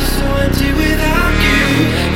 so empty without you.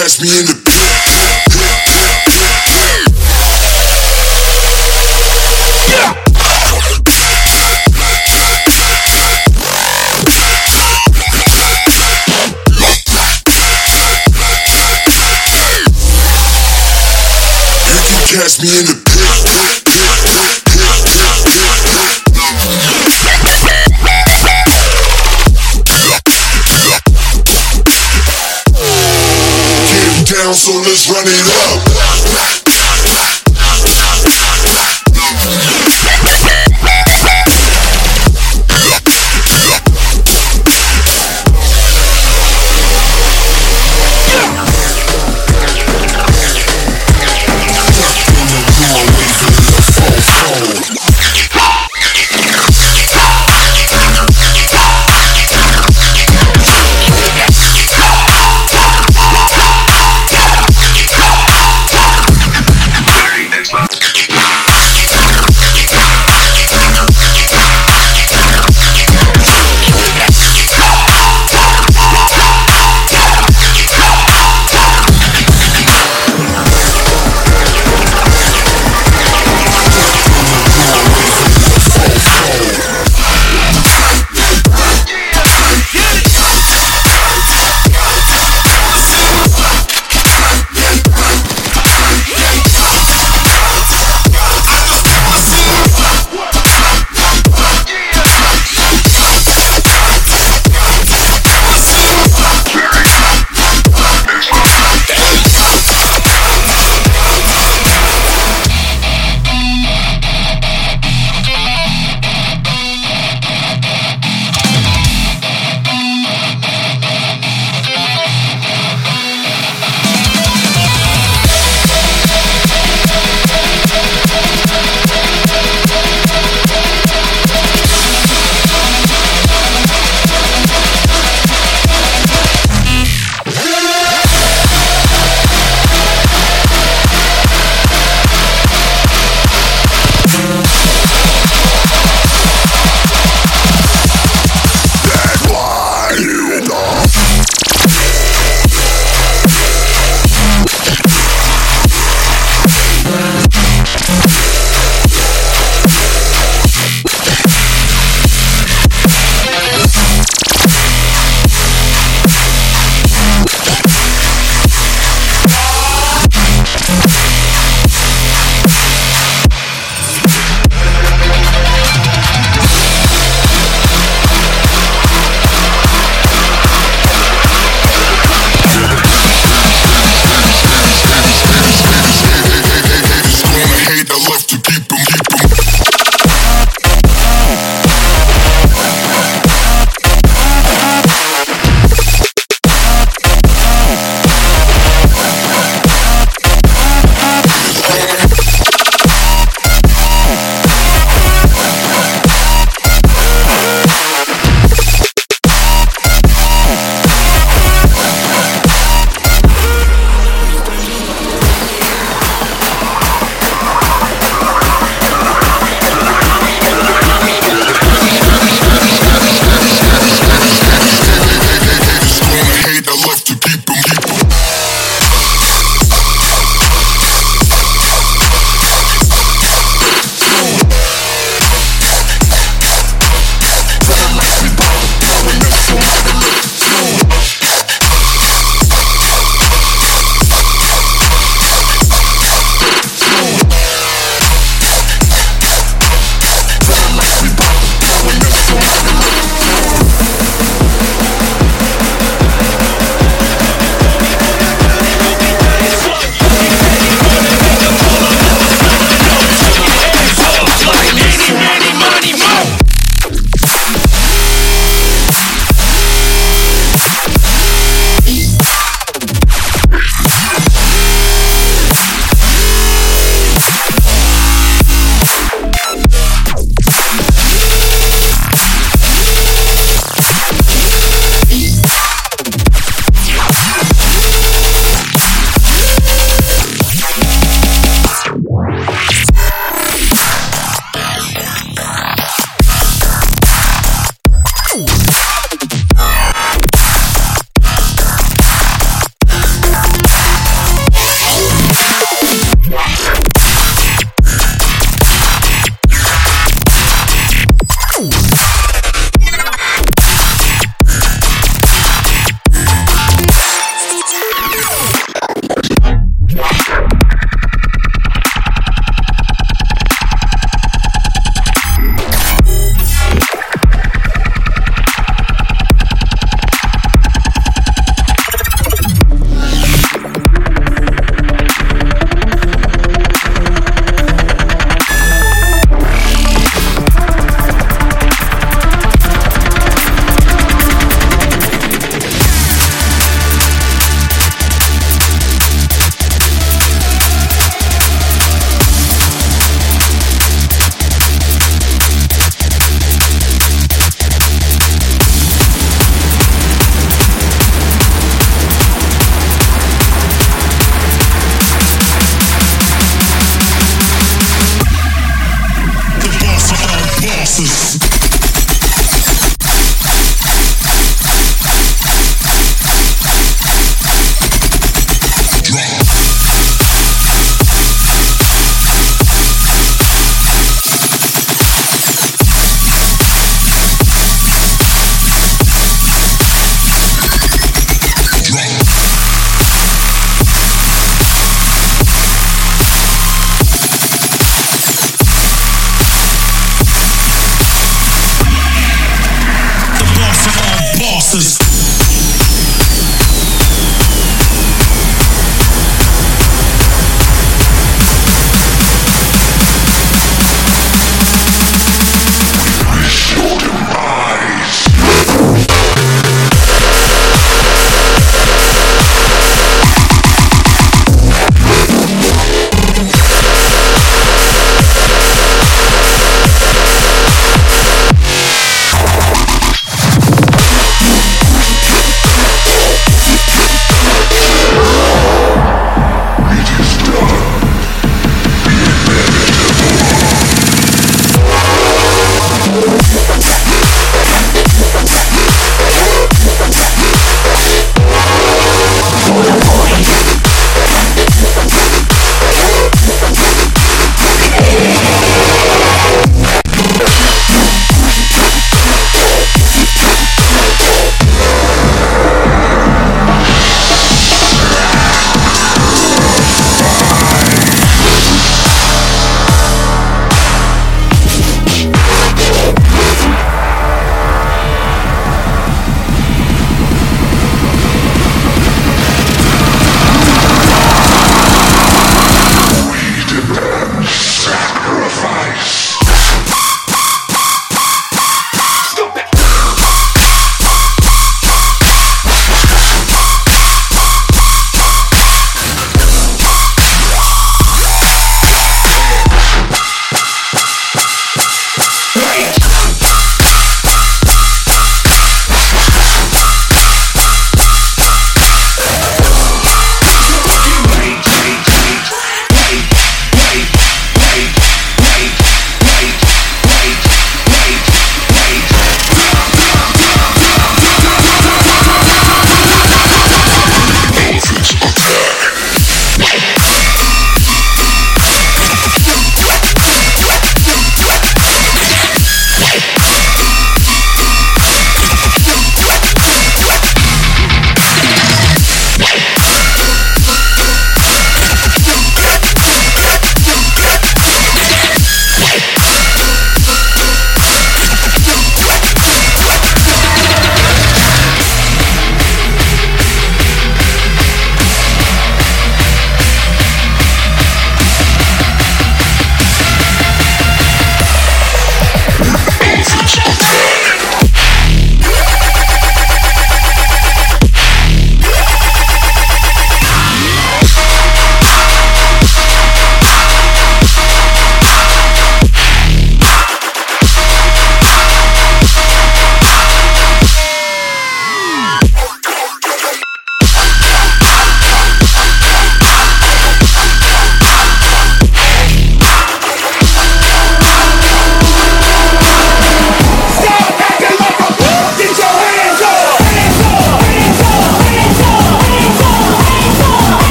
Catch me in the pit. Catch me in the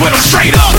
with them straight up.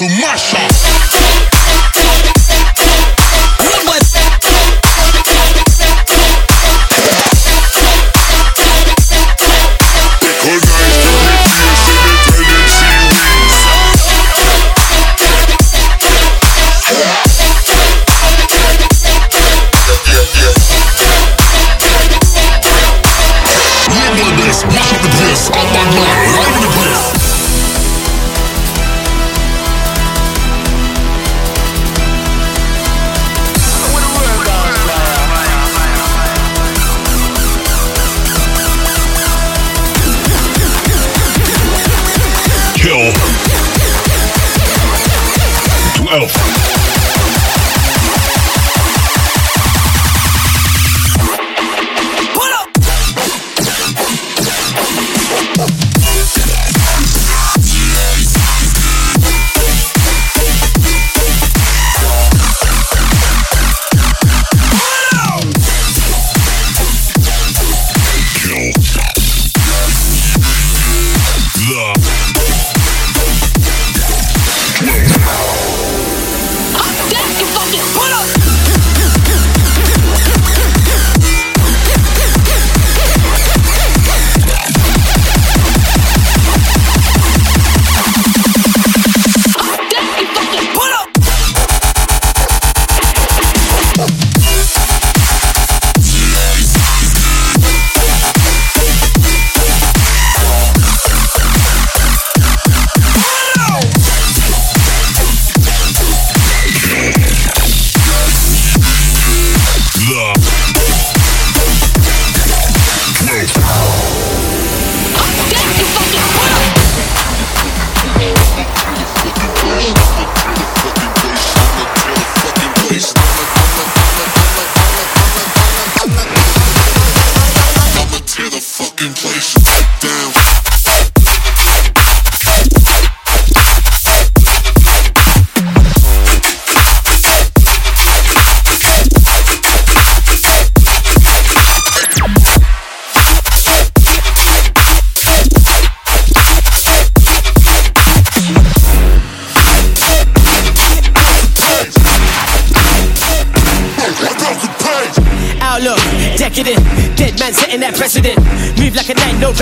Sumasha.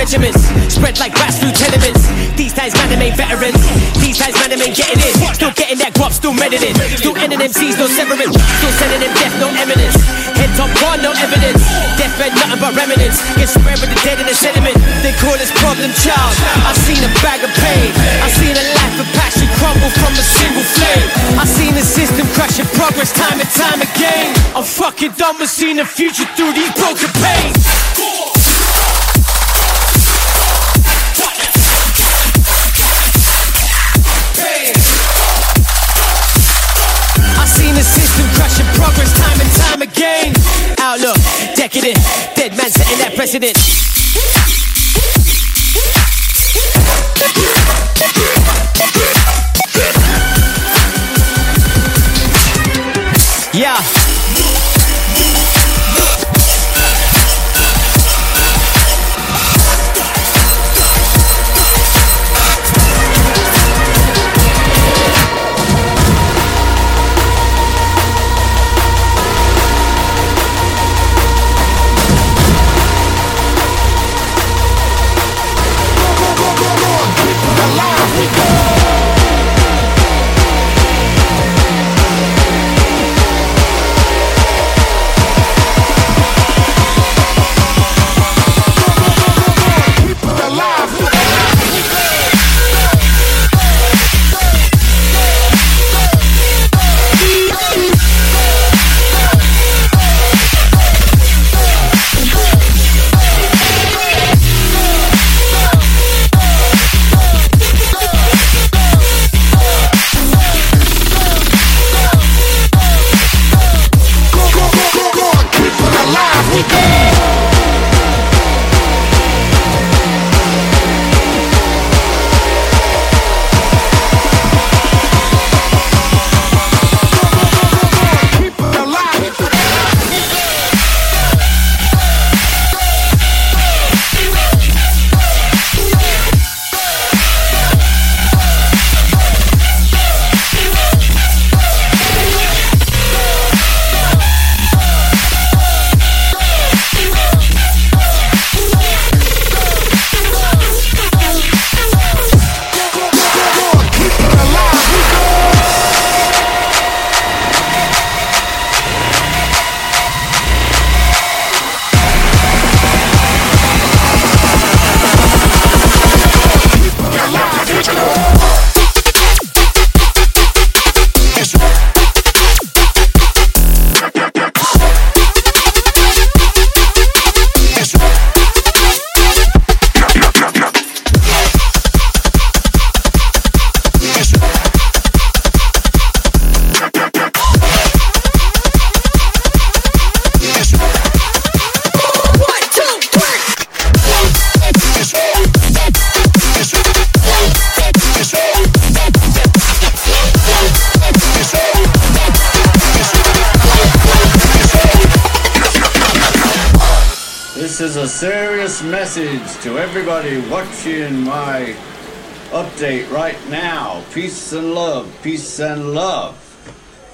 Regiments, spread like rats through tenements. These times, man, them ain't veterans. These times, man, them ain't getting in. Still getting that guap, still meddling. Still ending MCs, no severance. Still sending them death, no eminence. Head top one, no evidence. Deathbed, nothing but remnants. Get spread with the dead in the sediment. They call this problem child. I've seen a bag of pain. I've seen a life of passion crumble from a single flame. I've seen the system crash in progress time and time again. I'm fucking done with seeing the future through these broken pains. I've seen the system crushing progress time and time again. Outlook, decadent, dead man setting that precedent. Yeah. Everybody watching my update right now. Peace and love, peace and love.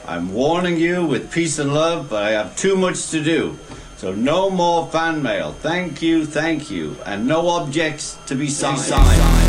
I'm warning you with peace and love, but I have too much to do. So no more fan mail. Thank you, thank you. And no objects to be signed.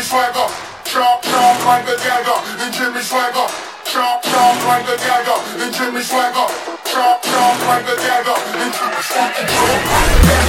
Jimmy Swagger. Sharp, sharp like a dagger in Jimmy Swagger. Sharp, sharp like a dagger in Jimmy Swagger. Sharp, sharp like a dagger in Jimmy Swagger. Sharp like a dagger.